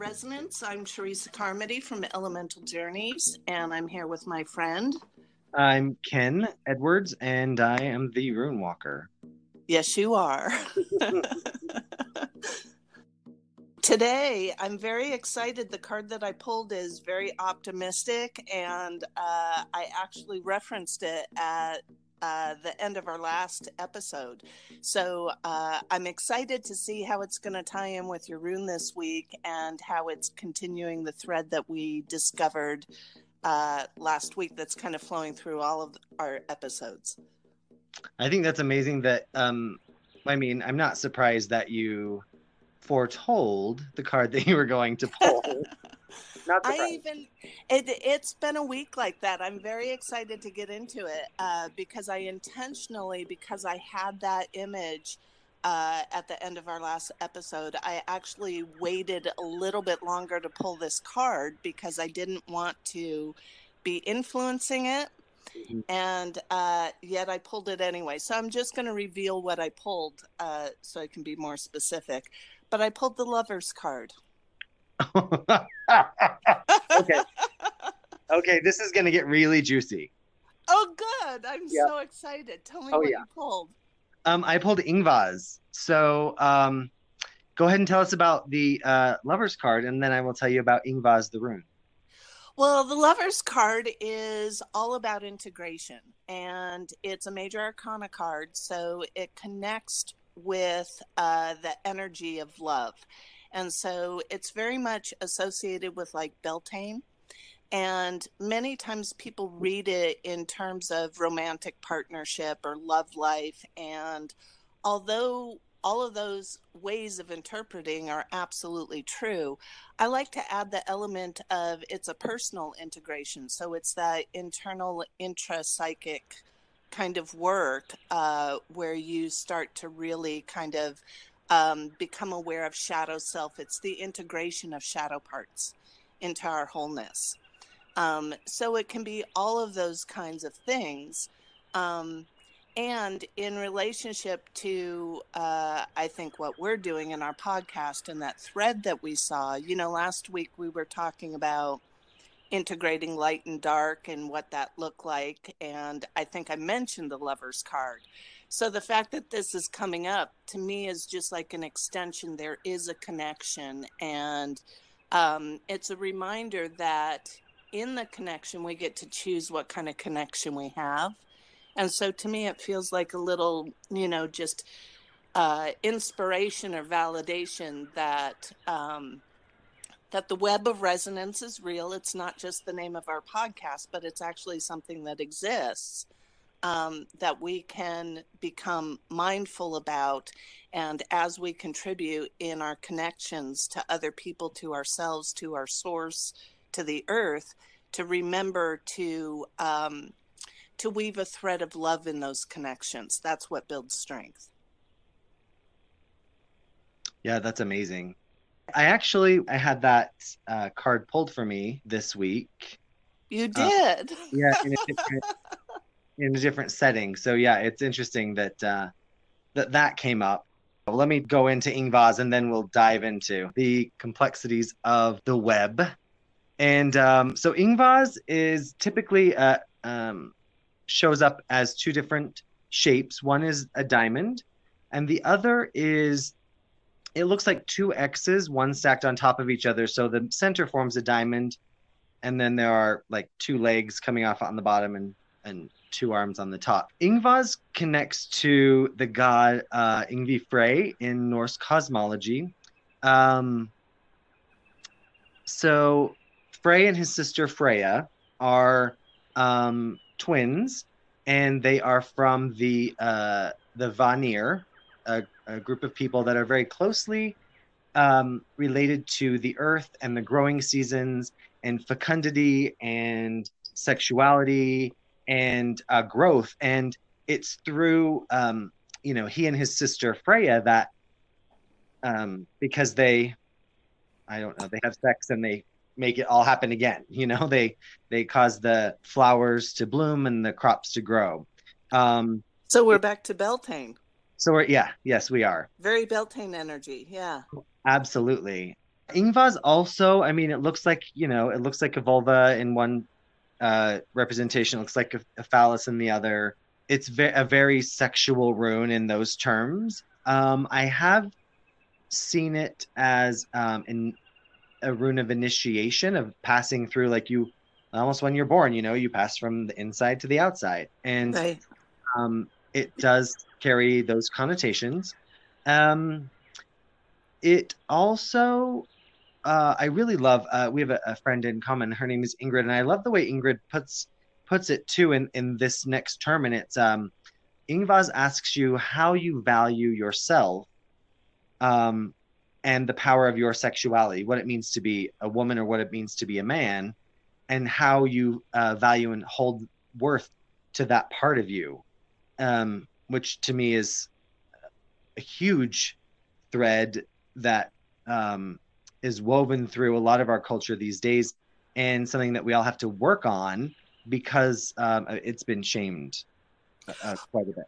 Resonance. I'm Theresa Carmody from Elemental Journeys, and I'm here with my friend. I'm Kenn Edwards, and I am the Rune Walker. Yes, you are. Today, I'm very excited. The card that I pulled is very optimistic, and uh, I actually referenced it at uh, the end of our last episode. So uh, I'm excited to see how it's going to tie in with your rune this week and how it's continuing the thread that we discovered uh, last week that's kind of flowing through all of our episodes. I think that's amazing that, um, I mean, I'm not surprised that you foretold the card that you were going to pull. Not I even it, it's been a week like that. I'm very excited to get into it uh, because I intentionally because I had that image uh, at the end of our last episode. I actually waited a little bit longer to pull this card because I didn't want to be influencing it. Mm-hmm. And uh, yet I pulled it anyway. So I'm just going to reveal what I pulled uh, so I can be more specific. But I pulled the lover's card. okay. Okay, this is gonna get really juicy. Oh, good! I'm so excited. Tell me oh, what yeah. you pulled. Um, I pulled Ingvaz. So, um, go ahead and tell us about the uh, lovers card, and then I will tell you about Ingvaz the rune. Well, the lovers card is all about integration, and it's a major arcana card, so it connects with uh, the energy of love. And so it's very much associated with like Beltane. And many times people read it in terms of romantic partnership or love life. And although all of those ways of interpreting are absolutely true. I like to add the element of it's a personal integration. So it's that internal intrapsychic kind of work uh, where you start to really kind of um, become aware of shadow self. It's the integration of shadow parts into our wholeness. Um, so it can be all of those kinds of things. Um, and in relationship to, uh, I think, what we're doing in our podcast and that thread that we saw, you know, last week we were talking about integrating light and dark and what that looked like. And I think I mentioned the lover's card. So the fact that this is coming up to me is just like an extension. There is a connection, and um, it's a reminder that in the connection we get to choose what kind of connection we have. And so to me, it feels like a little, you know, just uh, inspiration or validation that um, that the web of resonance is real. It's not just the name of our podcast, but it's actually something that exists um, that we can become mindful about. And as we contribute in our connections to other people, to ourselves, to our source, to the earth, to remember to um, to weave a thread of love in those connections. That's what builds strength. Yeah, that's amazing. I actually I had that uh, card pulled for me this week. You uh, did. Uh, yeah, in a different setting. So yeah, it's interesting that uh, that that came up. Let me go into Ingvaz and then we'll dive into the complexities of the web. And um, so Ingvaz is typically uh, um, shows up as two different shapes. One is a diamond, and the other is it looks like two X's, one stacked on top of each other. So the center forms a diamond, and then there are like two legs coming off on the bottom and and two arms on the top. Ingvaz connects to the god uh, Ingvi Frey in Norse cosmology. Um, so Frey and his sister Freya are um, twins, and they are from the uh, the Vanir, a, a, group of people that are very closely um, related to the earth and the growing seasons and fecundity and sexuality and uh, growth. And it's through, um, you know, he and his sister Freya that um, because they, I don't know, they have sex and they make it all happen again. You know, they they cause the flowers to bloom and the crops to grow. Um, so we're back to Beltane. So we're yeah, yes, we are. Very Beltane energy, yeah. Absolutely. Ingvaz also, I mean, it looks like, you know, it looks like a vulva in one uh, representation, looks like a, a, phallus in the other. It's ve- a very sexual rune in those terms. Um, I have seen it as um, in a rune of initiation, of passing through, like you almost when you're born, you know, you pass from the inside to the outside. And right. um, it does carry those connotations. Um, it also uh, I really love. Uh, we have a, a, friend in common. Her name is Ingrid, and I love the way Ingrid puts puts it too in in this next term. And it's um, Ingvaz asks you how you value yourself, um, and the power of your sexuality, what it means to be a woman or what it means to be a man, and how you uh, value and hold worth to that part of you, um, which to me is a huge thread that um, is woven through a lot of our culture these days and something that we all have to work on because um, it's been shamed uh, quite a bit.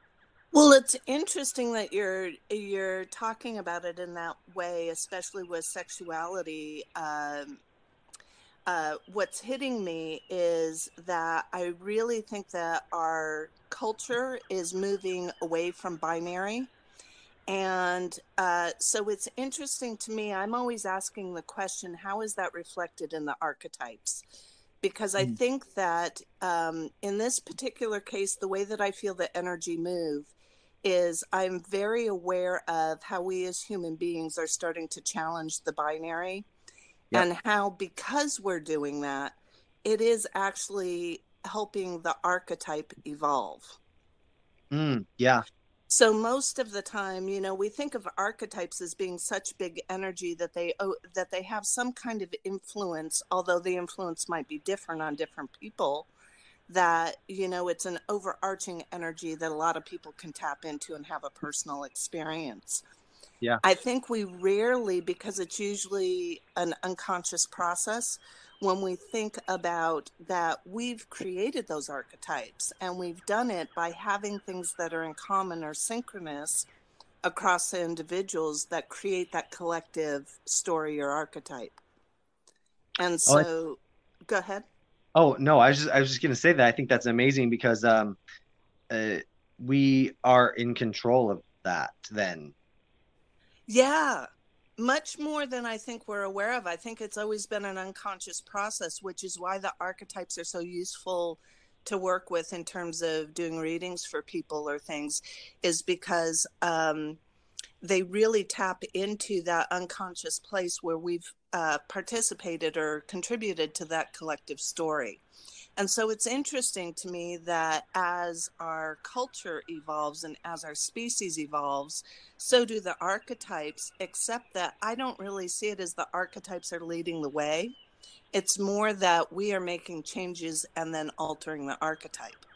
Well, it's interesting that you're you're talking about it in that way, especially with sexuality. Um, uh, what's hitting me is that I really think that our culture is moving away from binary and uh, so it's interesting to me. I'm always asking the question how is that reflected in the archetypes? Because I mm. think that um, in this particular case, the way that I feel the energy move is I'm very aware of how we as human beings are starting to challenge the binary yep. and how, because we're doing that, it is actually helping the archetype evolve. Mm, yeah. So most of the time, you know, we think of archetypes as being such big energy that they oh, that they have some kind of influence, although the influence might be different on different people. That you know, it's an overarching energy that a lot of people can tap into and have a personal experience. Yeah, I think we rarely, because it's usually an unconscious process, when we think about that we've created those archetypes and we've done it by having things that are in common or synchronous across the individuals that create that collective story or archetype. And so, oh, go ahead. Oh no, I was just I was just gonna say that I think that's amazing because um, uh, we are in control of that. Then. Yeah, much more than I think we're aware of. I think it's always been an unconscious process, which is why the archetypes are so useful to work with in terms of doing readings for people or things, is because um, they really tap into that unconscious place where we've uh, participated or contributed to that collective story. And so it's interesting to me that as our culture evolves and as our species evolves, so do the archetypes, except that I don't really see it as the archetypes are leading the way. It's more that we are making changes and then altering the archetype.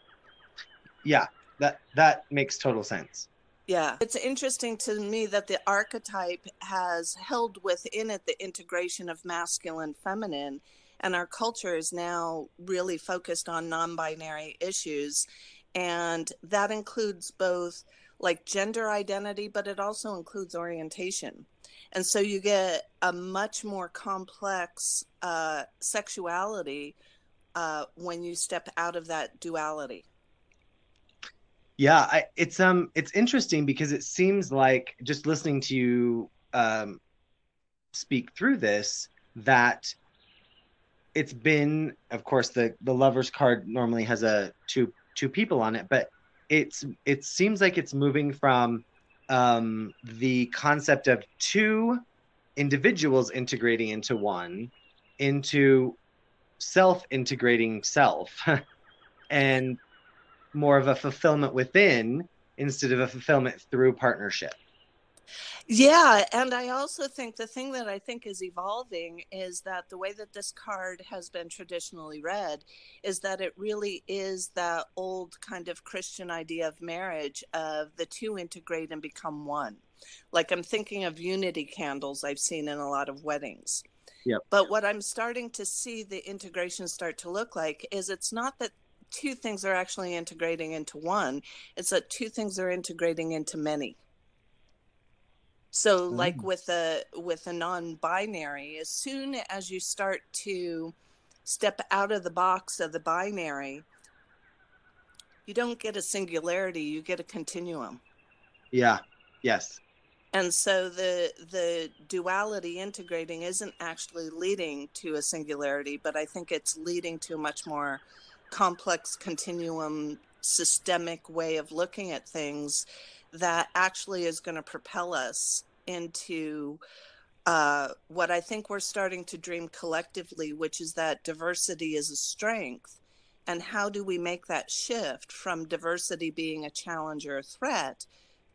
Yeah, that that makes total sense. Yeah, it's interesting to me that the archetype has held within it the integration of masculine feminine and our culture is now really focused on non-binary issues and that includes both like gender identity but it also includes orientation. And so you get a much more complex uh, sexuality uh, when you step out of that duality. Yeah I, it's um it's interesting because it seems like just listening to you um, speak through this that it's been of course the the lovers card normally has a two two people on it but it's it seems like it's moving from um, the concept of two individuals integrating into one into self integrating self and more of a fulfillment within instead of a fulfillment through partnership yeah, and I also think the thing that I think is evolving is that the way that this card has been traditionally read is that it really is that old kind of Christian idea of marriage of the two integrate and become one. Like I'm thinking of unity candles I've seen in a lot of weddings. Yep. But what I'm starting to see the integration start to look like is it's not that two things are actually integrating into one, it's that two things are integrating into many. So like with a with a non-binary, as soon as you start to step out of the box of the binary, you don't get a singularity, you get a continuum. Yeah. Yes. And so the the duality integrating isn't actually leading to a singularity, but I think it's leading to a much more complex continuum systemic way of looking at things that actually is going to propel us into uh, what I think we're starting to dream collectively, which is that diversity is a strength. And how do we make that shift from diversity being a challenge or a threat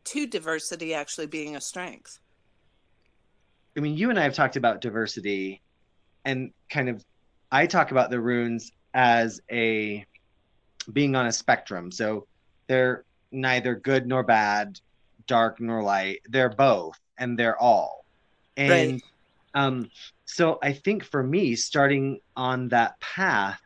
to diversity actually being a strength? I mean, you and I have talked about diversity and kind of, I talk about the runes as a being on a spectrum. So they're neither good nor bad, dark nor light. They're both and they're all. And right. um, so I think for me, starting on that path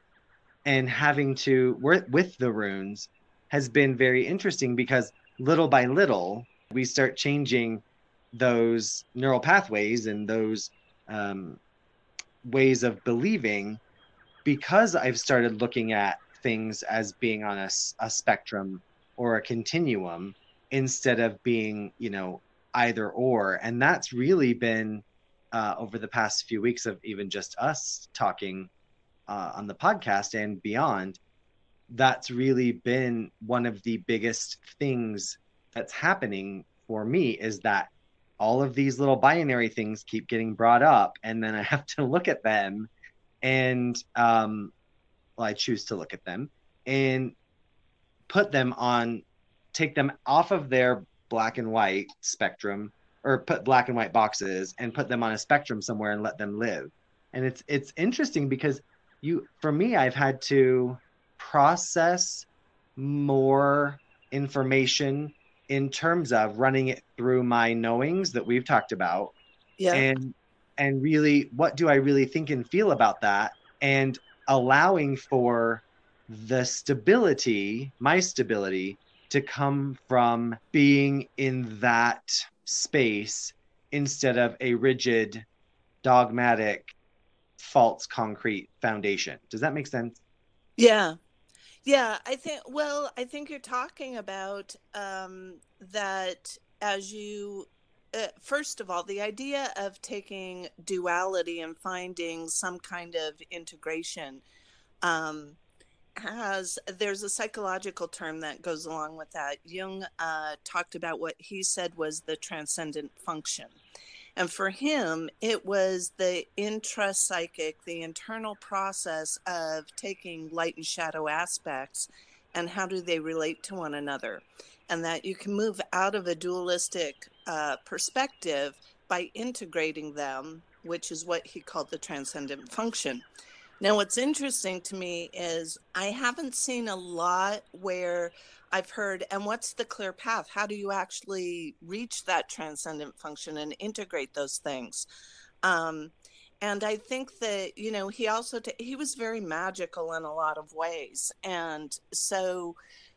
and having to work with the runes has been very interesting because little by little, we start changing those neural pathways and those um, ways of believing because I've started looking at things as being on a, a spectrum or a continuum instead of being, you know, either or. And that's really been uh, over the past few weeks of even just us talking uh, on the podcast and beyond. That's really been one of the biggest things that's happening for me is that all of these little binary things keep getting brought up and then i have to look at them and um, well, I choose to look at them and put them on, take them off of their black and white spectrum or put black and white boxes and put them on a spectrum somewhere and let them live. And it's it's interesting because you for me I've had to process more information in terms of running it through my knowings that we've talked about. Yeah. And and really what do I really think and feel about that and allowing for the stability, my stability, to come from being in that space instead of a rigid, dogmatic, false concrete foundation. Does that make sense? Yeah. Yeah, I think, well, I think you're talking about um, that as you uh, first of all, the idea of taking duality and finding some kind of integration um, has there's a psychological term that goes along with that. Jung uh, talked about what he said was the transcendent function. And for him, it was the intrapsychic, the internal process of taking light and shadow aspects and how do they relate to one another and that you can move out of a dualistic uh, perspective by integrating them, which is what he called the transcendent function. Now, what's interesting to me is I haven't seen a lot where I've heard, and what's the clear path? How do you actually reach that transcendent function and integrate those things? Um, and I think that you know he also t- he was very magical in a lot of ways, and so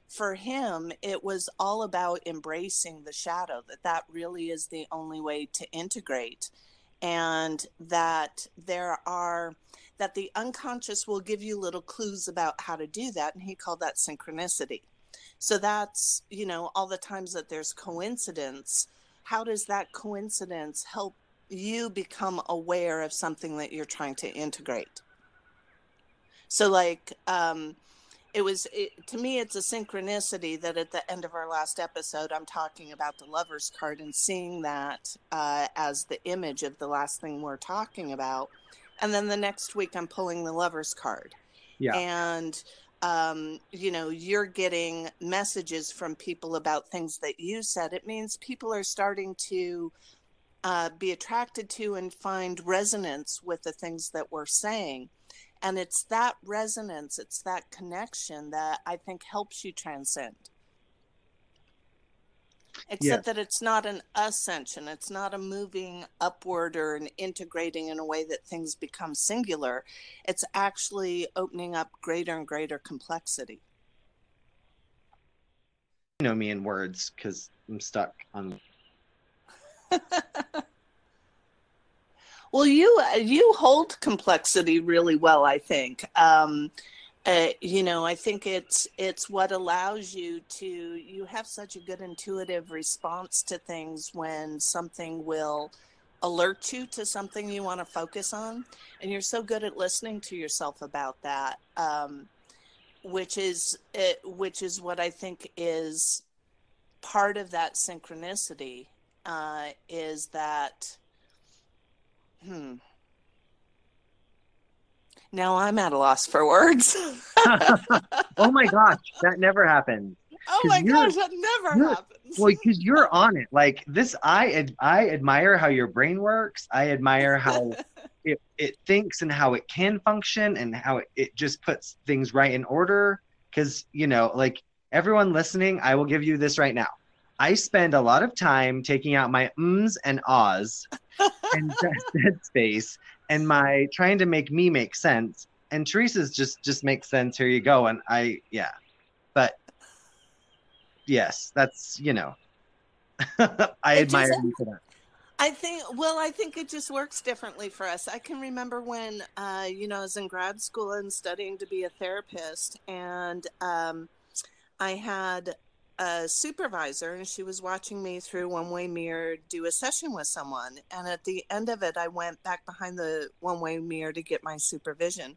for him it was all about embracing the shadow that that really is the only way to integrate and that there are that the unconscious will give you little clues about how to do that and he called that synchronicity. So that's you know all the times that there's coincidence how does that coincidence help you become aware of something that you're trying to integrate? So like um it was it, to me it's a synchronicity that at the end of our last episode i'm talking about the lovers card and seeing that uh, as the image of the last thing we're talking about and then the next week i'm pulling the lovers card. Yeah. And um, you know you're getting messages from people about things that you said. It means people are starting to uh, be attracted to and find resonance with the things that we're saying. And it's that resonance, it's that connection that I think helps you transcend. Except that it's not an ascension, it's not a moving upward or an integrating in a way that things become singular. It's actually opening up greater and greater complexity. You know me in words because I'm stuck on well, you you hold complexity really well, I think. Um, uh, you know, I think it's it's what allows you to you have such a good intuitive response to things when something will alert you to something you want to focus on, and you're so good at listening to yourself about that. Um, which is it, which is what I think is part of that synchronicity uh, is that hmm now I'm at a loss for words. oh my gosh, that never happens. Oh my gosh, that never happens. Well, because you're on it. Like this, I I admire how your brain works. I admire how it, it thinks and how it can function and how it, it just puts things right in order. Because, you know, like everyone listening, I will give you this right now. I spend a lot of time taking out my ums and ahs and dead space and my trying to make me make sense. And Theresa's just just makes sense. Here you go. And I yeah. But yes, that's you know I it admire you for that. I think, well, I think it just works differently for us. I can remember when, uh, you know, I was in grad school and studying to be a therapist, and um, I had a supervisor, and she was watching me through one way mirror do a session with someone. And at the end of it, I went back behind the one way mirror to get my supervision.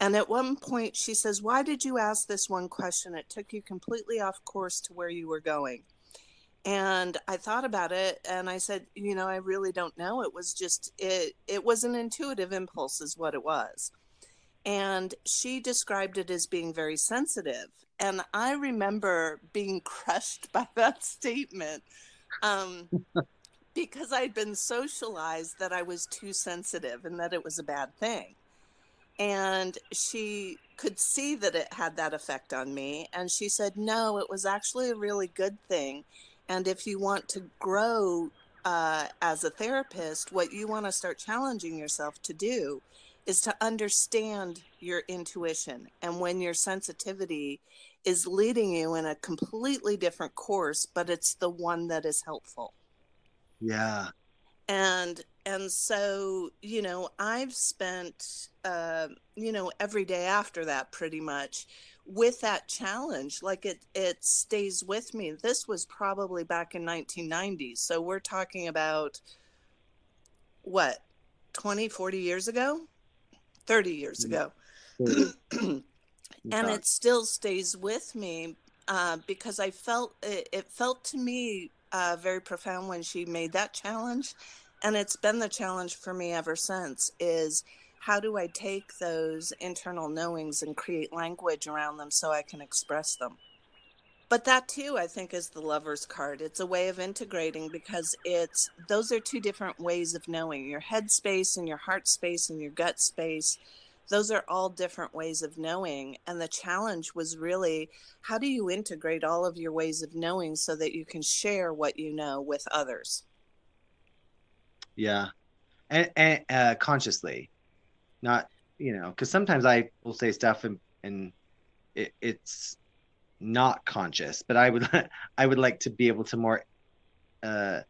And at one point, she says, Why did you ask this one question? It took you completely off course to where you were going. And I thought about it and I said, you know, I really don't know. It was just it it was an intuitive impulse is what it was. And she described it as being very sensitive. And I remember being crushed by that statement. Um, because I'd been socialized that I was too sensitive and that it was a bad thing. And she could see that it had that effect on me. And she said, no, it was actually a really good thing. And if you want to grow uh, as a therapist, what you want to start challenging yourself to do is to understand your intuition and when your sensitivity is leading you in a completely different course, but it's the one that is helpful. Yeah. And and so you know I've spent uh, you know every day after that pretty much with that challenge like it it stays with me this was probably back in 1990 so we're talking about what 20 40 years ago 30 years mm. ago and it still stays with me uh, because i felt it, it felt to me uh, very profound when she made that challenge and it's been the challenge for me ever since is how do I take those internal knowings and create language around them so I can express them? But that too, I think, is the lover's card. It's a way of integrating because it's those are two different ways of knowing your head space and your heart space and your gut space. Those are all different ways of knowing. And the challenge was really how do you integrate all of your ways of knowing so that you can share what you know with others? Yeah. And, and uh, consciously not you know because sometimes i will say stuff and and it, it's not conscious but i would i would like to be able to more uh,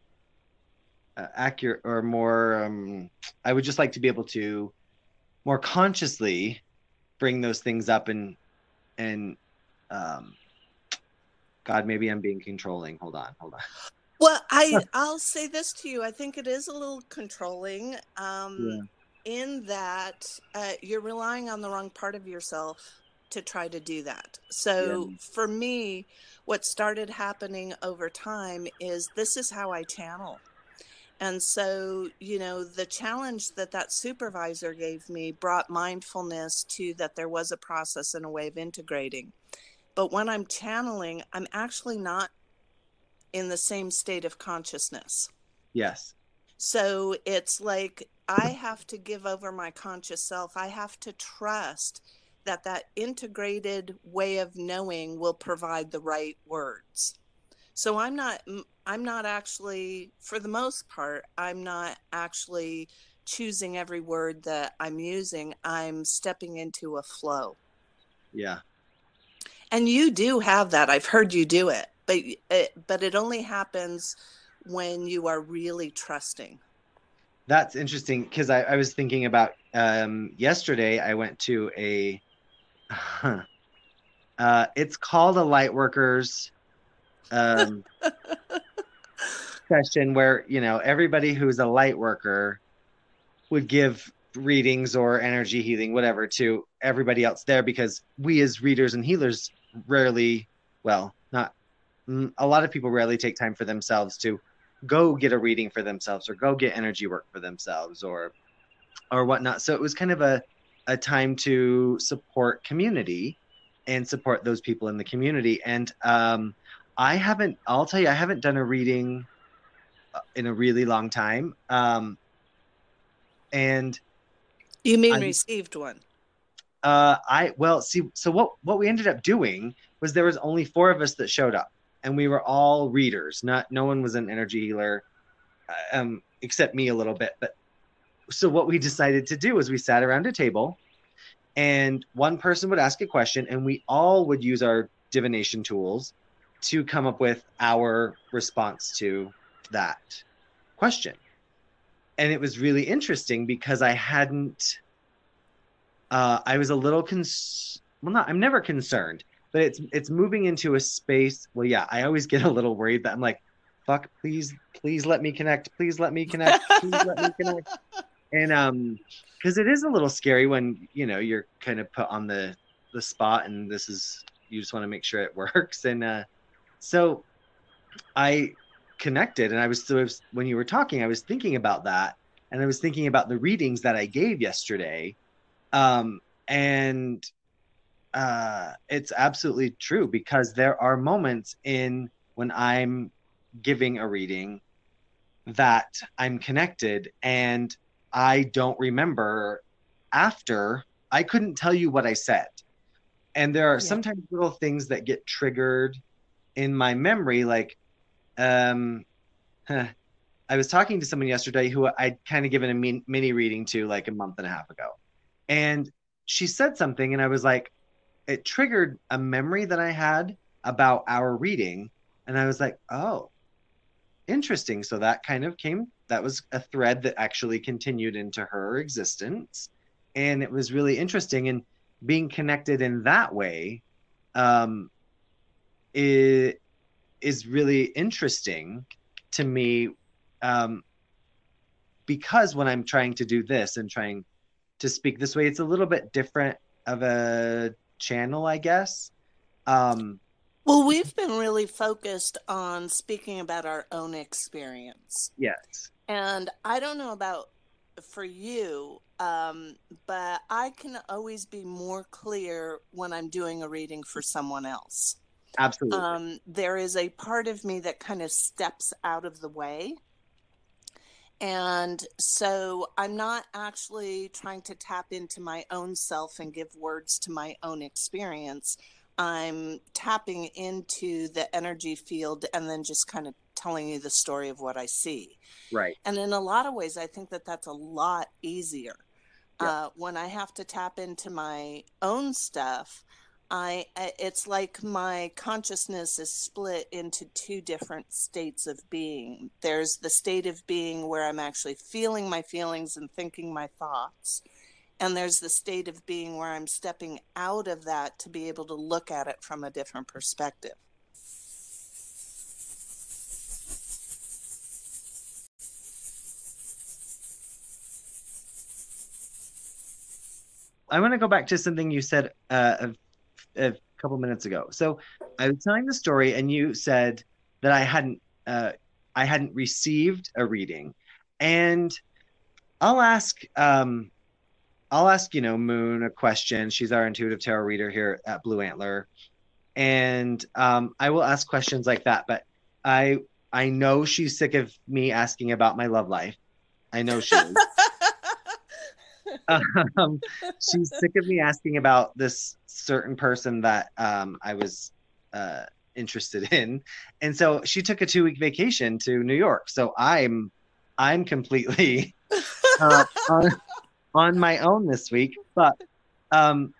uh accurate or more um i would just like to be able to more consciously bring those things up and and um god maybe i'm being controlling. Hold on hold on. Well i i'll say this to you. I think it is a little controlling um yeah. in that uh, you're relying on the wrong part of yourself to try to do that. So yeah. for me, what started happening over time is this is how I channel. And so, you know, the challenge that that supervisor gave me brought mindfulness to that there was a process and a way of integrating. But when I'm channeling, I'm actually not in the same state of consciousness. Yes. So it's like I have to give over my conscious self. I have to trust that that integrated way of knowing will provide the right words. So I'm not I'm not actually for the most part I'm not actually choosing every word that I'm using. I'm stepping into a flow. Yeah. And you do have that. I've heard you do it. But it, but it only happens when you are really trusting. That's interesting because I, I, was thinking about um, yesterday. I went to a. uh, it's called a light workers um, session where you know everybody who's a light worker would give readings or energy healing, whatever, to everybody else there because we as readers and healers rarely, well, not a lot of people rarely take time for themselves to go get a reading for themselves or go get energy work for themselves or or whatnot. So it was kind of a a time to support community and support those people in the community. And um, I haven't, I'll tell you, I haven't done a reading uh, in a really long time. Um, and you mean I, received one? Uh, I well, see, so what what we ended up doing was there was only four of us that showed up, and we were all readers. Not no one was an energy healer, uh, um, except me a little bit. But so what we decided to do was we sat around a table, and one person would ask a question, and we all would use our divination tools to come up with our response to that question and it was really interesting because I hadn't. Uh, I was a little cons. Well, not. I'm never concerned, but it's it's moving into a space. Well, yeah, I always get a little worried that I'm like, "Fuck, please, please let me connect. Please let me connect. Please let me connect." And um, because it is a little scary when you know you're kind of put on the the spot, and this is you just want to make sure it works. And uh, so I connected and i was, so was when you were talking i was thinking about that and i was thinking about the readings that i gave yesterday um, and uh, it's absolutely true because there are moments in when i'm giving a reading that i'm connected and i don't remember after i couldn't tell you what i said and there are yeah. sometimes little things that get triggered in my memory like um, I was talking to someone yesterday who I'd kind of given a mini reading to like a month and a half ago. And she said something, and I was like, it triggered a memory that I had about our reading. And I was like, oh, interesting. So that kind of came, that was a thread that actually continued into her existence. And it was really interesting. And being connected in that way um, it, is really interesting to me um, because when I'm trying to do this and trying to speak this way, it's a little bit different of a channel, I guess. Um, well, we've been really focused on speaking about our own experience. Yes. And I don't know about for you, um, but I can always be more clear when I'm doing a reading for someone else. Absolutely. Um, there is a part of me that kind of steps out of the way. And so I'm not actually trying to tap into my own self and give words to my own experience. I'm tapping into the energy field and then just kind of telling you the story of what I see. Right. And in a lot of ways, I think that that's a lot easier. Yeah. Uh, when I have to tap into my own stuff, I it's like my consciousness is split into two different states of being. There's the state of being where I'm actually feeling my feelings and thinking my thoughts. And there's the state of being where I'm stepping out of that to be able to look at it from a different perspective. I want to go back to something you said uh, a couple minutes ago. So I was telling the story, and you said that I hadn't uh, I hadn't received a reading, and I'll ask um, I'll ask you know Moon a question. She's our intuitive tarot reader here at Blue Antler, and um, I will ask questions like that. But I I know she's sick of me asking about my love life. I know she is. um, she's sick of me asking about this certain person that um, I was uh, interested in, and so she took a two week vacation to New York. So I'm I'm completely uh, on, on, my own this week. But um,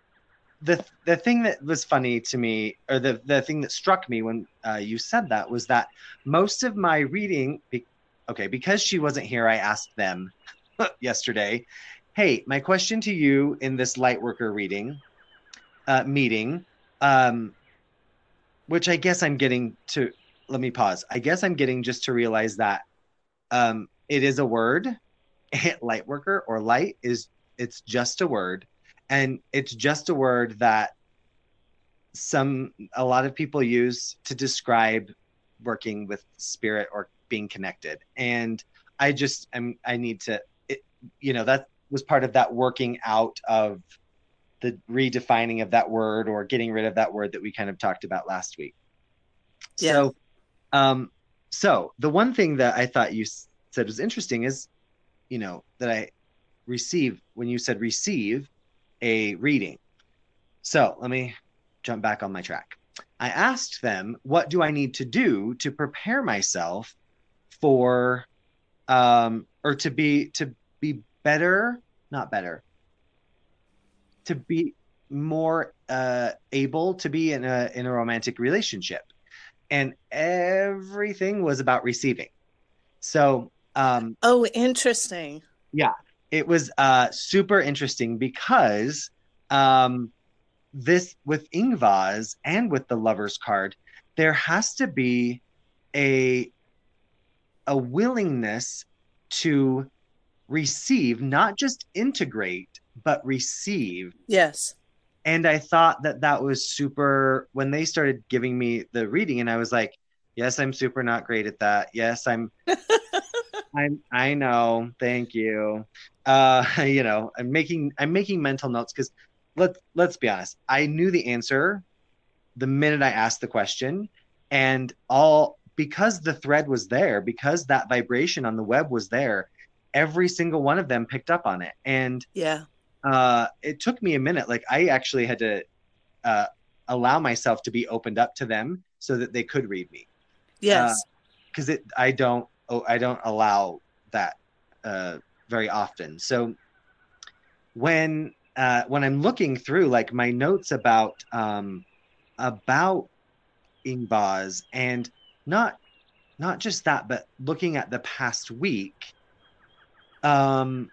the the thing that was funny to me, or the the thing that struck me when uh, you said that was that most of my reading, be, okay, because she wasn't here, I asked them yesterday, hey, my question to you in this light worker reading uh, meeting, um, which I guess I'm getting to. Let me pause. I guess I'm getting just to realize that um, it is a word. light worker or light is it's just a word and it's just a word that some a lot of people use to describe working with spirit or being connected and i just am i need to it, you know that was part of that working out of the redefining of that word or getting rid of that word that we kind of talked about last week yeah. so um so the one thing that i thought you said was interesting is you know that i receive when you said receive a reading. So let me jump back on my track. I asked them, what do I need to do to prepare myself for um or to be to be better, not better, to be more uh able to be in a in a romantic relationship. And everything was about receiving. So um Oh, interesting. Yeah it was uh, super interesting because um, this with Ingvaz and with the lovers card, there has to be a a willingness to receive, not just integrate, but receive. Yes. And I thought that that was super when they started giving me the reading, and I was like, yes, I'm super not great at that. Yes, I'm. I'm. I know. Thank you uh, you know, I'm making I'm making mental notes because let's let's be honest. I knew the answer the minute I asked the question, and all because the thread was there, because that vibration on the web was there, every single one of them picked up on it. And yeah, uh, it took me a minute. Like I actually had to uh, allow myself to be opened up to them so that they could read me. Yes, because uh, it I don't oh, I don't allow that uh, very often. So when uh, when I'm looking through like my notes about um, about Ingvaz and not not just that, but looking at the past week, um,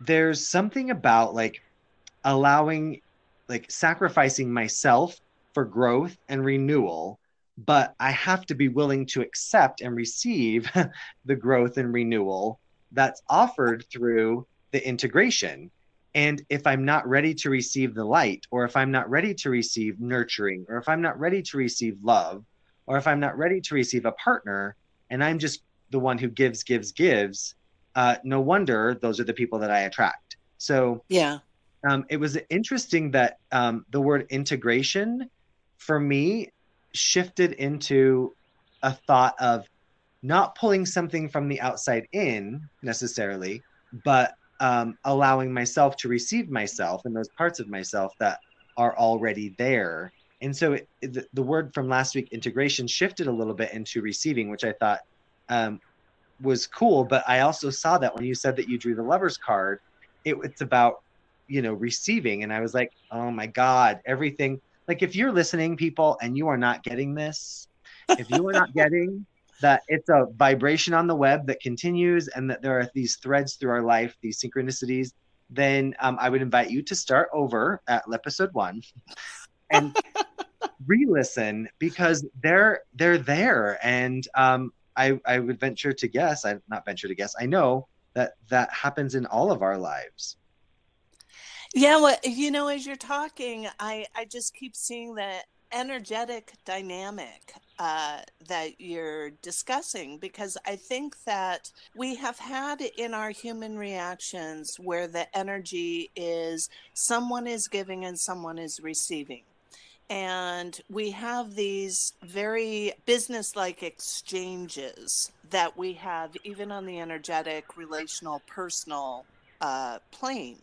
there's something about like allowing like sacrificing myself for growth and renewal but i have to be willing to accept and receive the growth and renewal that's offered through the integration. And if I'm not ready to receive the light, or if I'm not ready to receive nurturing, or if I'm not ready to receive love, or if I'm not ready to receive a partner, and I'm just the one who gives, gives, gives, uh, no wonder those are the people that I attract. So, yeah, um, it was interesting that um, the word integration for me shifted into a thought of not pulling something from the outside in necessarily, but um, allowing myself to receive myself and those parts of myself that are already there. And so it, the, the, word from last week, integration, shifted a little bit into receiving, which I thought um, was cool. But I also saw that when you said that you drew the lover's card, it, it's about, you know, receiving. And I was like, oh my God, everything. Like if you're listening, people, and you are not getting this, if you are not getting that it's a vibration on the web that continues and that there are these threads through our life, these synchronicities, then um, I would invite you to start over at episode one and re-listen because they're they're there. And um, I I would venture to guess, I not venture to guess, I know that that happens in all of our lives. Yeah, well, you know, as you're talking, I I just keep seeing that energetic dynamic uh, that you're discussing because I think that we have had in our human reactions where the energy is someone is giving and someone is receiving. And we have these very business like exchanges that we have even on the energetic, relational, personal uh, plane.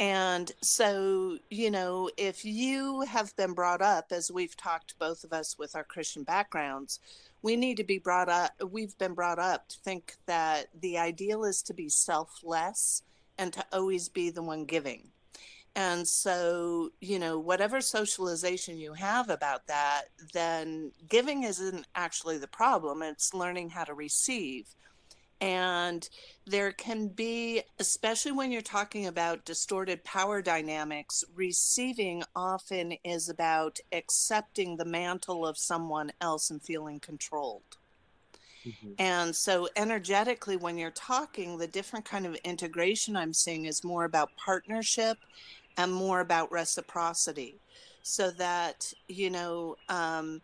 And so, you know, if you have been brought up, as we've talked, both of us with our Christian backgrounds, we need to be brought up, we've been brought up to think that the ideal is to be selfless and to always be the one giving. And so, you know, whatever socialization you have about that, then giving isn't actually the problem. It's learning how to receive. And there can be, especially when you're talking about distorted power dynamics, receiving often is about accepting the mantle of someone else and feeling controlled. Mm-hmm. And so energetically when you're talking the different kind of integration I'm seeing is more about partnership and more about reciprocity so that you know um,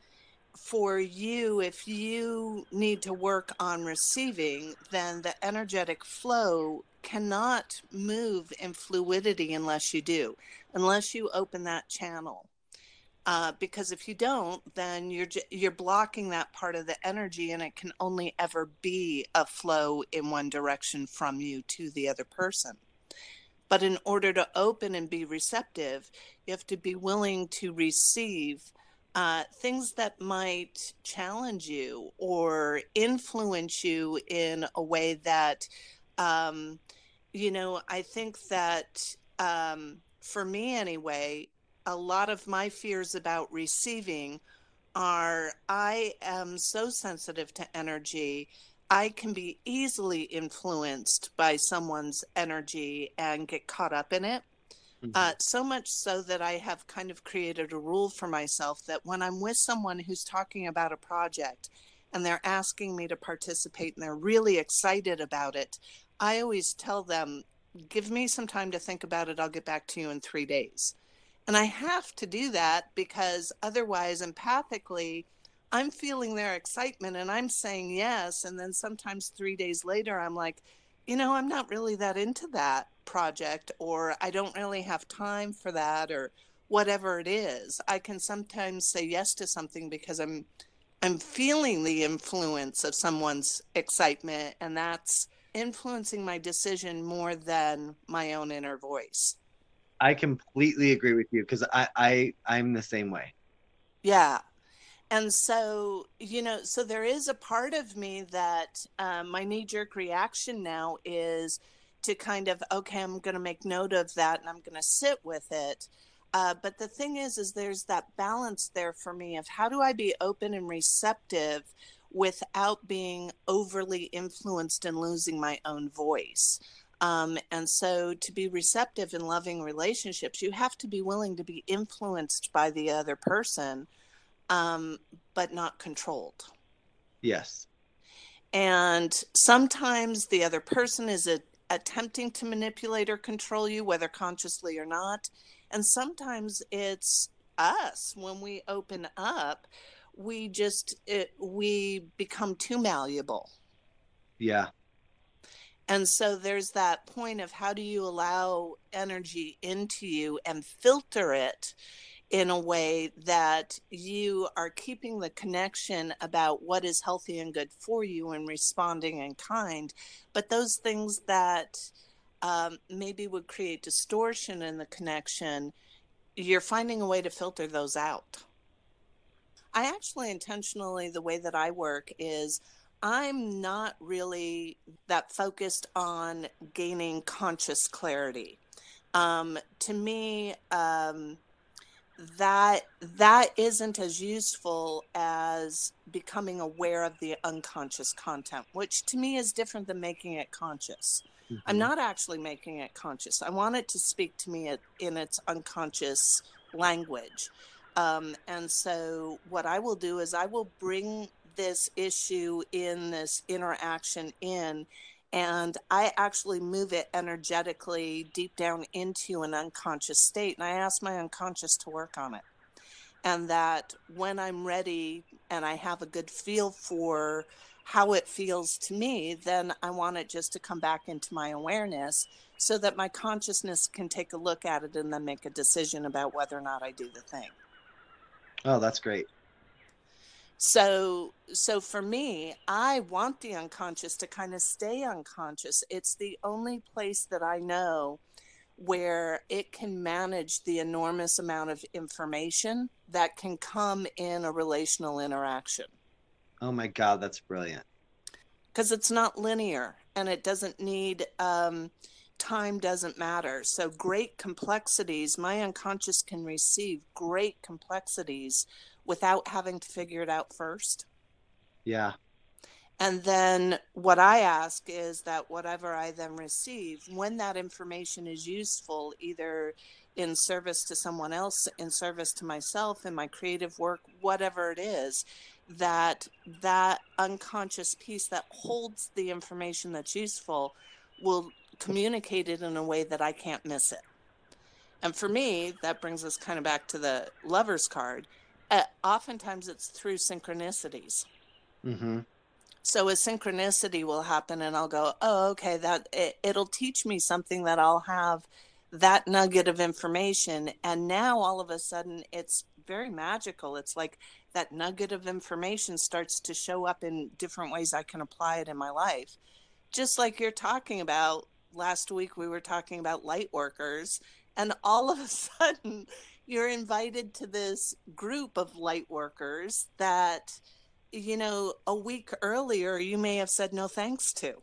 for you if you need to work on receiving then the energetic flow cannot move in fluidity unless you do unless you open that channel. Uh, because if you don't then you're you're blocking that part of the energy and it can only ever be a flow in one direction from you to the other person but in order to open and be receptive, you have to be willing to receive uh, things that might challenge you or influence you in a way that, um, you know, I think that um, for me anyway, a lot of my fears about receiving are I am so sensitive to energy I can be easily influenced by someone's energy and get caught up in it. Mm-hmm. Uh, so much so that I have kind of created a rule for myself that when I'm with someone who's talking about a project and they're asking me to participate and they're really excited about it, I always tell them, give me some time to think about it. I'll get back to you in three days. And I have to do that because otherwise, empathically, I'm feeling their excitement and I'm saying yes. And then sometimes three days later, I'm like, you know, I'm not really that into that project, or I don't really have time for that, or whatever it is. I can sometimes say yes to something because I'm I'm feeling the influence of someone's excitement, and that's influencing my decision more than my own inner voice. I completely agree with you because I, I I'm the same way. Yeah, and so you know so there is a part of me that um, my knee-jerk reaction now is to kind of okay i'm going to make note of that and i'm going to sit with it. Uh, but the thing is is there's that balance there for me of how do i be open and receptive without being overly influenced and losing my own voice? Um, and so to be receptive in loving relationships you have to be willing to be influenced by the other person um, but not controlled. Yes. And sometimes the other person is a, attempting to manipulate or control you, whether consciously or not. And sometimes it's us when we open up, we just it, we become too malleable. Yeah. And so there's that point of how do you allow energy into you and filter it in a way that you are keeping the connection about what is healthy and good for you and responding in kind. But those things that um, maybe would create distortion in the connection, you're finding a way to filter those out. I actually intentionally, the way that I work is I'm not really that focused on gaining conscious clarity. Um, to me, um, that that isn't as useful as becoming aware of the unconscious content which to me is different than making it conscious. Mm-hmm. i'm not actually making it conscious. I want it to speak to me in its unconscious language. Um, and so what i will do is i will bring this issue in this interaction in and I actually move it energetically deep down into an unconscious state. And I ask my unconscious to work on it. And that when I'm ready and I have a good feel for how it feels to me, then I want it just to come back into my awareness so that my consciousness can take a look at it and then make a decision about whether or not I do the thing. Oh, that's great so so for me i want the unconscious to kind of stay unconscious. It's the only place that i know where it can manage the enormous amount of information that can come in a relational interaction. Oh my god that's brilliant. Because it's not linear and it doesn't need um, time doesn't matter. So, great complexities, my unconscious can receive great complexities without having to figure it out first. Yeah. And then what I ask is that whatever I then receive, when that information is useful, either in service to someone else, in service to myself, in my creative work, whatever it is, that that unconscious piece that holds the information that's useful will communicate it in a way that I can't miss it. And for me, that brings us kind of back to the lover's card. Uh, oftentimes it's through synchronicities. Mm-hmm. So a synchronicity will happen, and I'll go, "Oh, okay, that it, it'll teach me something that I'll have that nugget of information." And now all of a sudden, it's very magical. It's like that nugget of information starts to show up in different ways I can apply it in my life. Just like you're talking about last week, we were talking about light workers, and all of a sudden, you're invited to this group of light workers that, you know, a week earlier you may have said no thanks to.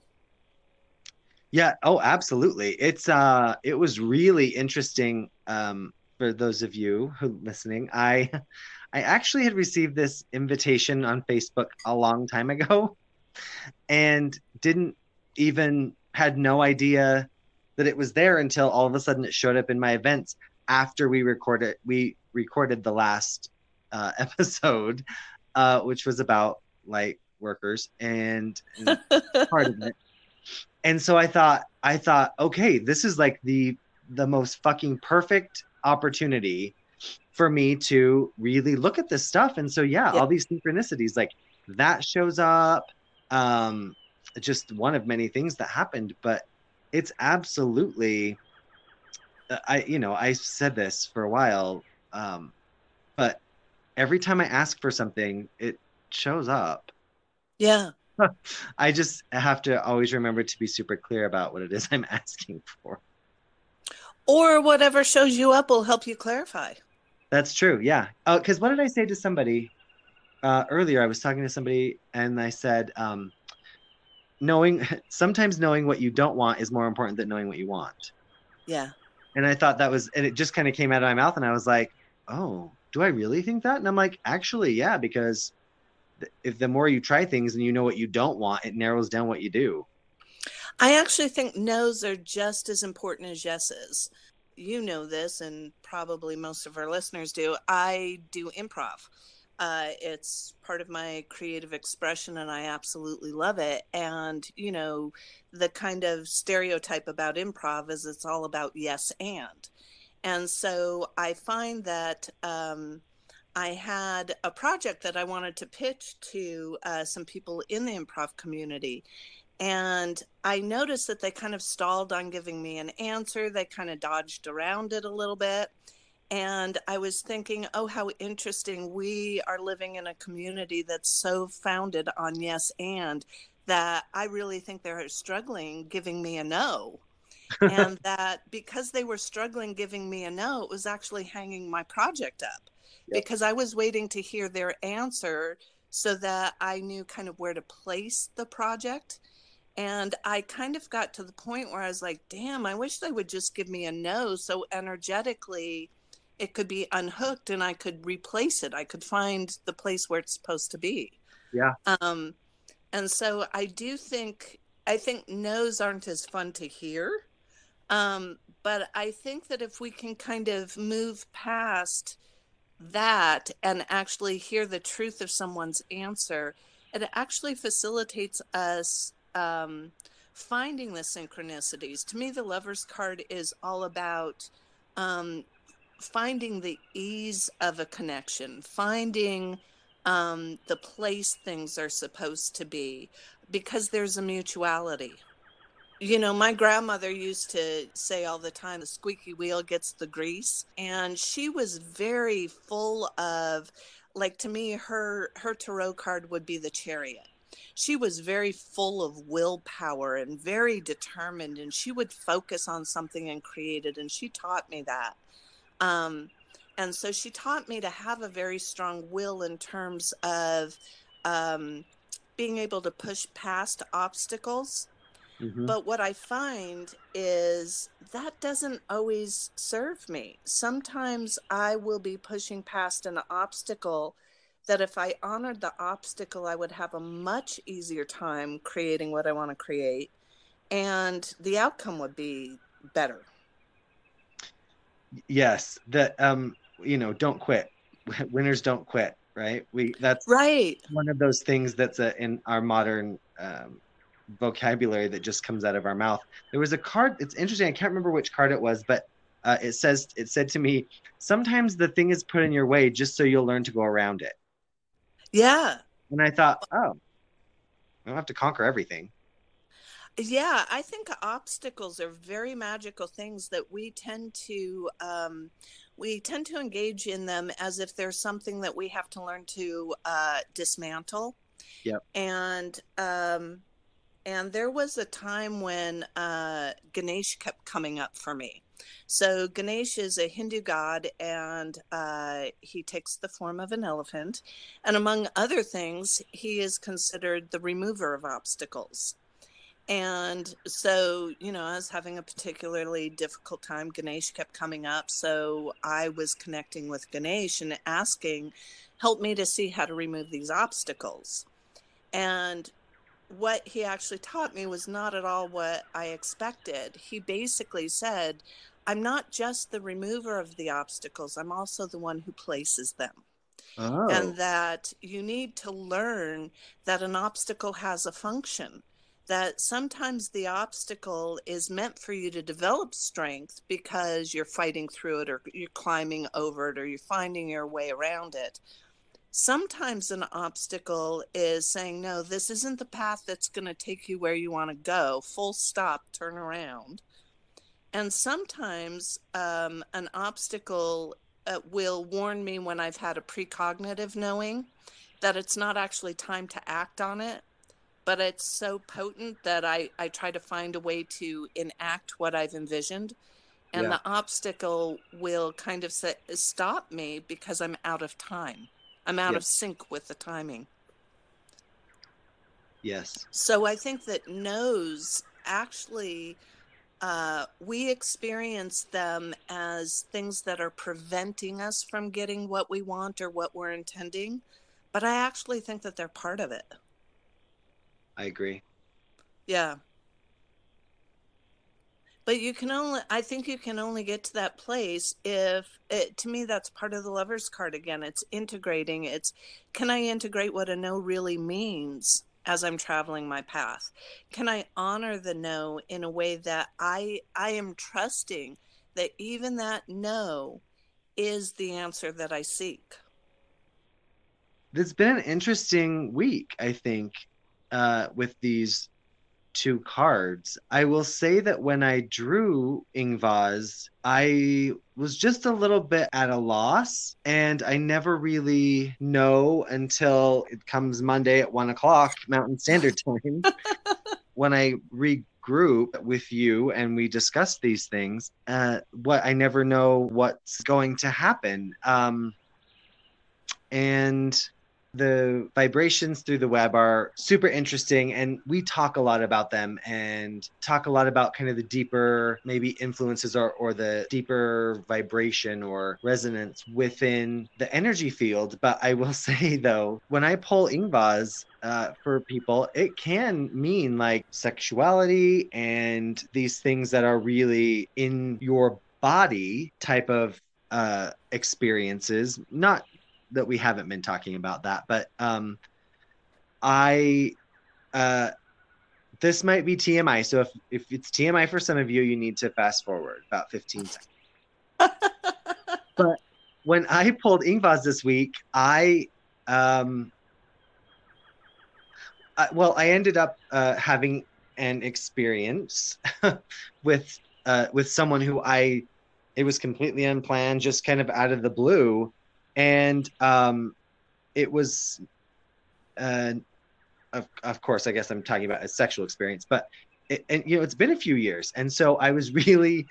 Yeah. Oh, absolutely. It's uh, it was really interesting. Um, for those of you who listening, I I actually had received this invitation on Facebook a long time ago and didn't even had no idea that it was there until all of a sudden it showed up in my events after we recorded we recorded the last uh, episode uh, which was about light workers and, and part of it and so i thought i thought okay this is like the the most fucking perfect opportunity for me to really look at this stuff. And so, yeah, yeah. all these synchronicities, like that shows up. Um, just one of many things that happened, but it's absolutely, I, you know, I said this for a while, um, but every time I ask for something, it shows up. Yeah. I just have to always remember to be super clear about what it is I'm asking for. Or whatever shows you up will help you clarify. That's true. Yeah. Because uh, what did I say to somebody uh, earlier? I was talking to somebody and I said, um, knowing sometimes knowing what you don't want is more important than knowing what you want. Yeah. And I thought that was, and it just kind of came out of my mouth, and I was like, oh, do I really think that? And I'm like, actually, yeah, because if the more you try things and you know what you don't want, it narrows down what you do. I actually think no's are just as important as yeses. You know this, and probably most of our listeners do. I do improv. Uh, it's part of my creative expression, and I absolutely love it. And, you know, the kind of stereotype about improv is it's all about yes and. And so I find that um, I had a project that I wanted to pitch to uh, some people in the improv community. And I noticed that they kind of stalled on giving me an answer. They kind of dodged around it a little bit. And I was thinking, oh, how interesting. We are living in a community that's so founded on yes and that I really think they're struggling giving me a no. and that because they were struggling giving me a no, it was actually hanging my project up yep. because I was waiting to hear their answer so that I knew kind of where to place the project. And I kind of got to the point where I was like, damn, I wish they would just give me a no. So energetically, it could be unhooked and I could replace it. I could find the place where it's supposed to be. Yeah. Um, and so I do think, I think no's aren't as fun to hear. Um, but I think that if we can kind of move past that and actually hear the truth of someone's answer, it actually facilitates us um, finding the synchronicities. To me, the lover's card is all about um, finding the ease of a connection, finding um, the place things are supposed to be, because there's a mutuality. You know, my grandmother used to say all the time, the squeaky wheel gets the grease. And she was very full of, like, to me, her, her tarot card would be the chariot she was very full of willpower and very determined and she would focus on something and create it and she taught me that um, and so she taught me to have a very strong will in terms of um, being able to push past obstacles Mm-hmm. But what I find is that doesn't always serve me. Sometimes I will be pushing past an obstacle that if I honored the obstacle, I would have a much easier time creating what I want to create and the outcome would be better. Yes, that um you know, don't quit. Winners don't quit, right? We that's right. One of those things that's a, in our modern um, vocabulary that just comes out of our mouth. There was a card. It's interesting. I can't remember which card it was, but uh, it says it said to me, "Sometimes the thing is put in your way just so you'll learn to go around it." Yeah. And I thought, oh, I don't have to conquer everything. Yeah, I think obstacles are very magical things that we tend to um, we tend to engage in them as if there's something that we have to learn to uh, dismantle. Yep. And um, and there was a time when uh, Ganesh kept coming up for me. So Ganesh is a Hindu god, and uh, he takes the form of an elephant. And among other things, he is considered the remover of obstacles. And so, you know, I was having a particularly difficult time. Ganesh kept coming up. So I was connecting with Ganesh and asking, help me to see how to remove these obstacles. And what he actually taught me was not at all what I expected. He basically said, I'm not just the remover of the obstacles, I'm also the one who places them. Oh. And that you need to learn that an obstacle has a function. That sometimes the obstacle is meant for you to develop strength because you're fighting through it or you're climbing over it or you're finding your way around it sometimes an obstacle is saying, no, this isn't the path that's going to take you where you want to go. Full stop, turn around. And sometimes um, an obstacle uh, will warn me when I've had a precognitive knowing that it's not actually time to act on it, but it's so potent that I, I try to find a way to enact what I've envisioned. And yeah. the obstacle will kind of say, stop me because I'm out of time. I'm out yes. of sync with the timing. Yes. So I think that no's actually uh, we experience them as things that are preventing us from getting what we want or what we're intending, but I actually think that they're part of it. I agree. Yeah. But you can only i think you can only get to that place if it to me that's part of the lover's card again. It's integrating. It's can i integrate what a no really means as i'm traveling my path? Can i honor the no in a way that i i am trusting that even that no is the answer that i seek? It's been an interesting week i think uh, with these two cards. I will say that when I drew Ingwaz, I was just a little bit at a loss, and I never really know until it comes Monday at one o'clock Mountain Standard Time when I regroup with you and we discuss these things. Uh, what I never know what's going to happen. Um, and the vibrations through the web are super interesting and we talk a lot about them and talk a lot about kind of the deeper maybe influences or, or the deeper vibration or resonance within the energy field. But i will say though when i pull ingwaz uh, for people it can mean like sexuality and these things that are really in your body type of uh, experiences not that we haven't been talking about that, but um, I uh, this might be TMI. So if if it's TMI for some of you, you need to fast forward about 15 seconds. but when I pulled Ingwaz this week, I um, I, well, I ended up uh, having an experience with uh, with someone who I it was completely unplanned, just kind of out of the blue and um, it was, uh, of, of course, I guess I'm talking about a sexual experience, but it, and you know, it's been a few years, and so I was really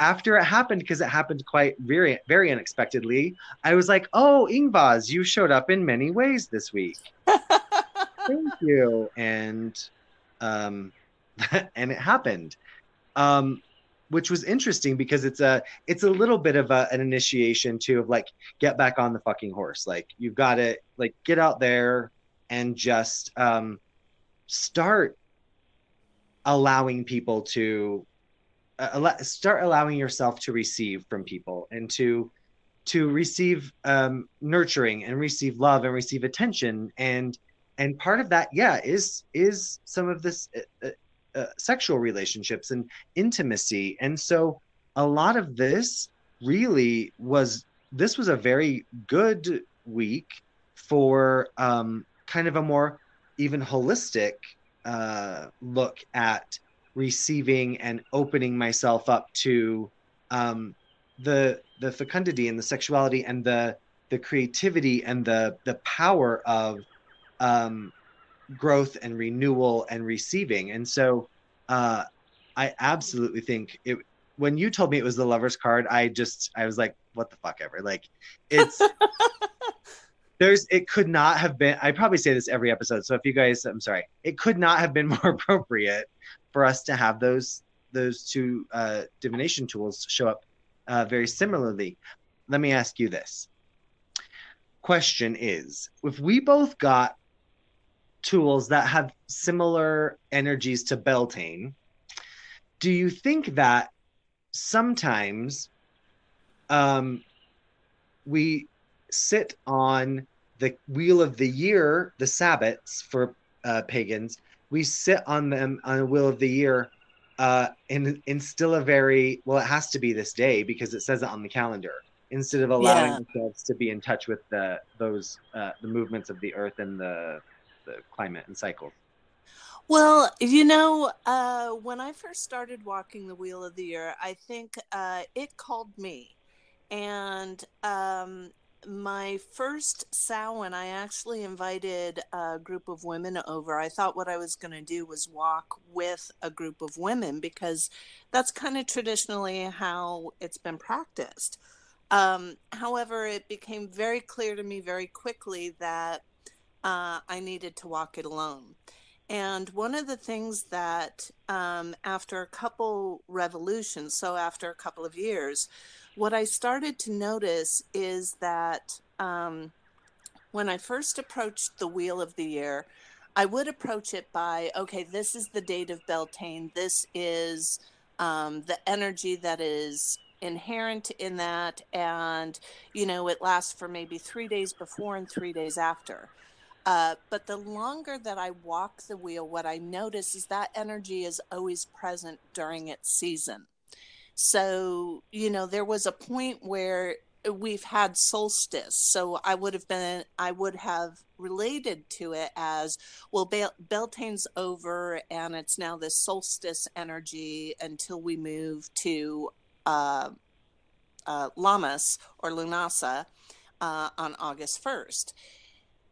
after it happened because it happened quite very very unexpectedly i was like oh ingwaz you showed up in many ways this week. Thank you. And um and it happened. Um, which was interesting because it's a it's a little bit of a, an initiation too of like get back on the fucking horse. Like you've got to like get out there and just um, start allowing people to uh, start allowing yourself to receive from people and to to receive um, nurturing and receive love and receive attention. And and part of that yeah is is some of this uh, uh sexual relationships and intimacy. And so a lot of this really was this was a very good week for um, kind of a more even holistic uh, look at receiving and opening myself up to um, the the fecundity and the sexuality and the the creativity and the the power of um, growth and renewal and receiving. And so uh, I absolutely think it when you told me it was the lover's card, I just I was like, what the fuck ever. Like it's there's it could not have been I probably say this every episode. So if you guys I'm sorry, it could not have been more appropriate for us to have those those two uh, divination tools show up uh, very similarly. Let me ask you this. Question is if we both got tools that have similar energies to Beltane, do you think that sometimes um, we sit on the wheel of the year, the Sabbats for uh, pagans, we sit on them on the wheel of the year uh, and instill a very well, it has to be this day because it says it on the calendar instead of allowing yeah. ourselves to be in touch with the those uh, the movements of the earth and the the climate and cycles? Well, you know, uh, when I first started walking the Wheel of the Year, I think uh, it called me. And um, my first Samhain, I actually invited a group of women over. I thought what I was going to do was walk with a group of women because that's kind of traditionally how it's been practiced. Um, however, it became very clear to me very quickly that uh, I needed to walk it alone. And one of the things that, um, after a couple revolutions, so after a couple of years, what I started to notice is that um, when I first approached the Wheel of the Year, I would approach it by, okay, this is the date of Beltane. This is um, the energy that is inherent in that. And, you know, it lasts for maybe three days before and three days after. Uh, but the longer that I walk the wheel, what I notice is that energy is always present during its season. So, you know, there was a point where we've had solstice. So I would have been, I would have related to it as well, Bel- Beltane's over and it's now this solstice energy until we move to uh, uh, Lammas or Lunasa uh, on August 1st.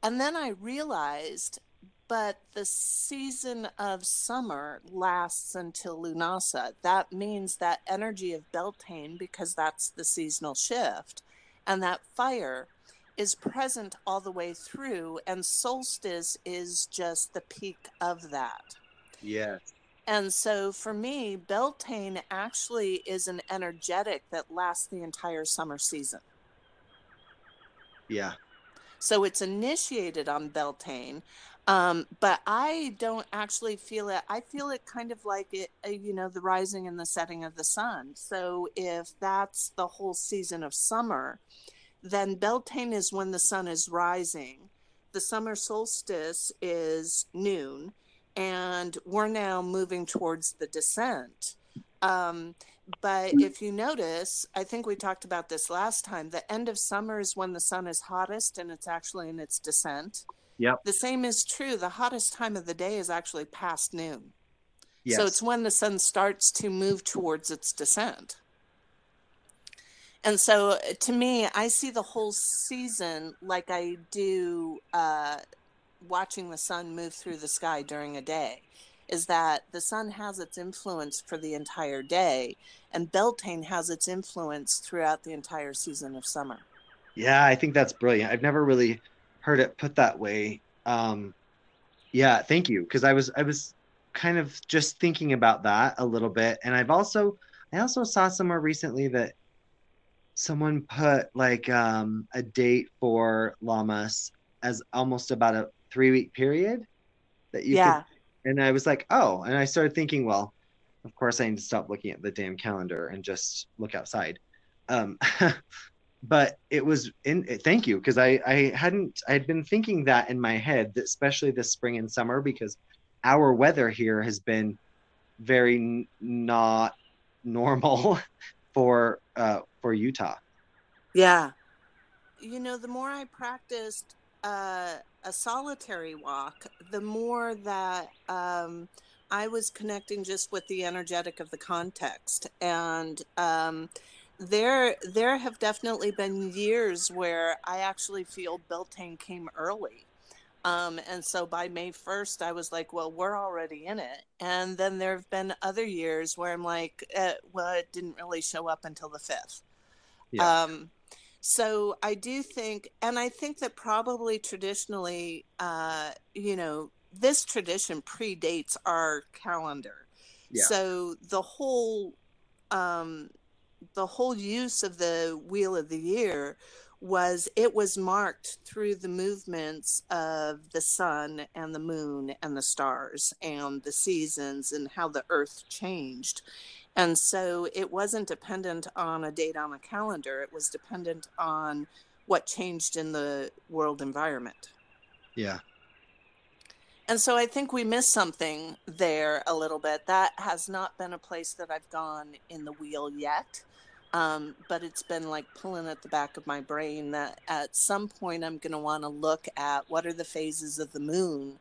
And then I realized, but the season of summer lasts until Lunasa. That means that energy of Beltane, because that's the seasonal shift, and that fire is present all the way through, and solstice is just the peak of that. Yes. And so for me, Beltane actually is an energetic that lasts the entire summer season. Yeah. So it's initiated on Beltane. Um, but I don't actually feel it. I feel it kind of like it, uh, you know, the rising and the setting of the sun. So if that's the whole season of summer, then Beltane is when the sun is rising. The summer solstice is noon, and we're now moving towards the descent. Um, but if you notice, I think we talked about this last time. The end of summer is when the sun is hottest and it's actually in its descent. Yep. The same is true. The hottest time of the day is actually past noon. Yes. So it's when the sun starts to move towards its descent. And so uh, to me, I see the whole season like I do uh, watching the sun move through the sky during a day is that the sun has its influence for the entire day, and Beltane has its influence throughout the entire season of summer. Yeah, I think that's brilliant. I've never really heard it put that way. Um, yeah, thank you, because I was I was kind of just thinking about that a little bit. And I've also I also saw somewhere recently that someone put like um, a date for Lammas as almost about a three week period that you yeah. could, and I was like, oh, and I started thinking, well, of course I need to stop looking at the damn calendar and just look outside. Um, but it was in thank you because I I hadn't I had been thinking that in my head, especially this spring and summer because our weather here has been very n- not normal for uh, for Utah. Yeah. You know, the more I practiced uh, a solitary walk, the more that um, I was connecting just with the energetic of the context. And um, there, there have definitely been years where I actually feel Beltane came early. Um, and so by May 1st, I was like, well, we're already in it. And then there have been other years where I'm like, eh, well, it didn't really show up until the 5th. Yeah. Um, so I do think, and I think that probably traditionally, uh, you know, this tradition predates our calendar. Yeah. So the whole, um, the whole use of the wheel of the year was it was marked through the movements of the sun and the moon and the stars and the seasons and how the earth changed and so it wasn't dependent on a date on a calendar, it was dependent on what changed in the world environment. Yeah. And so I think we missed something there a little bit. That has not been a place that I've gone in the wheel yet. Um, but it's been like pulling at the back of my brain that at some point I'm going to want to look at what are the phases of the moon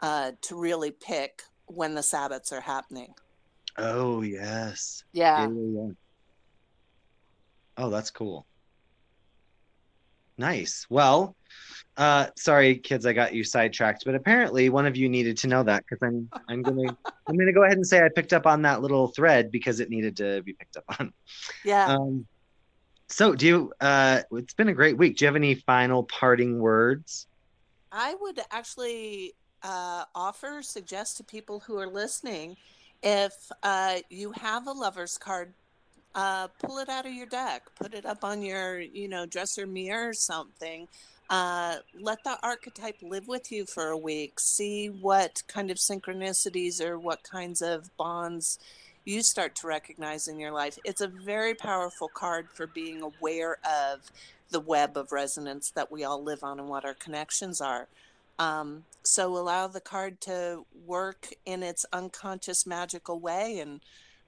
uh, to really pick when the Sabbats are happening. Oh yes. Yeah. Yeah, yeah, yeah. Oh, that's cool. Nice. Well, uh, sorry, kids, I got you sidetracked, but apparently one of you needed to know that because I'm I'm gonna I'm gonna go ahead and say I picked up on that little thread because it needed to be picked up on. Yeah. Um, so do you? Uh, it's been a great week. Do you have any final parting words? I would actually uh, offer, suggest to people who are listening if uh, you have a lover's card, uh, pull it out of your deck, put it up on your, you know, dresser mirror or something. Uh, let the archetype live with you for a week. See what kind of synchronicities or what kinds of bonds you start to recognize in your life. It's a very powerful card for being aware of the web of resonance that we all live on and what our connections are. Um, so allow the card to work in its unconscious magical way. And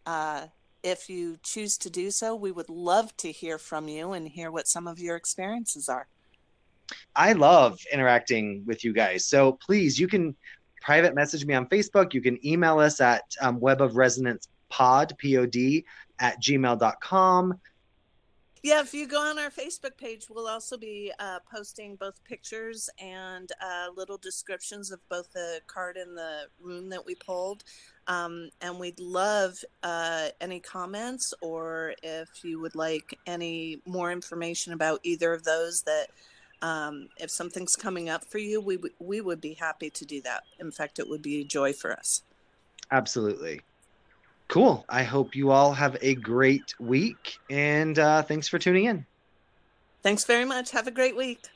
uh, if you choose to do so, we would love to hear from you and hear what some of your experiences are. I love interacting with you guys. So please, you can private message me on Facebook. You can email us at um, web of resonance pod, P-O-D, at gmail.com yeah, if you go on our Facebook page, we'll also be uh, posting both pictures and uh, little descriptions of both the card and the rune that we pulled. Um, and we'd love uh, any comments or if you would like any more information about either of those that um, if something's coming up for you, we, w- we would be happy to do that. In fact, it would be a joy for us. Absolutely. Cool. I hope you all have a great week and uh, thanks for tuning in. Thanks very much. Have a great week.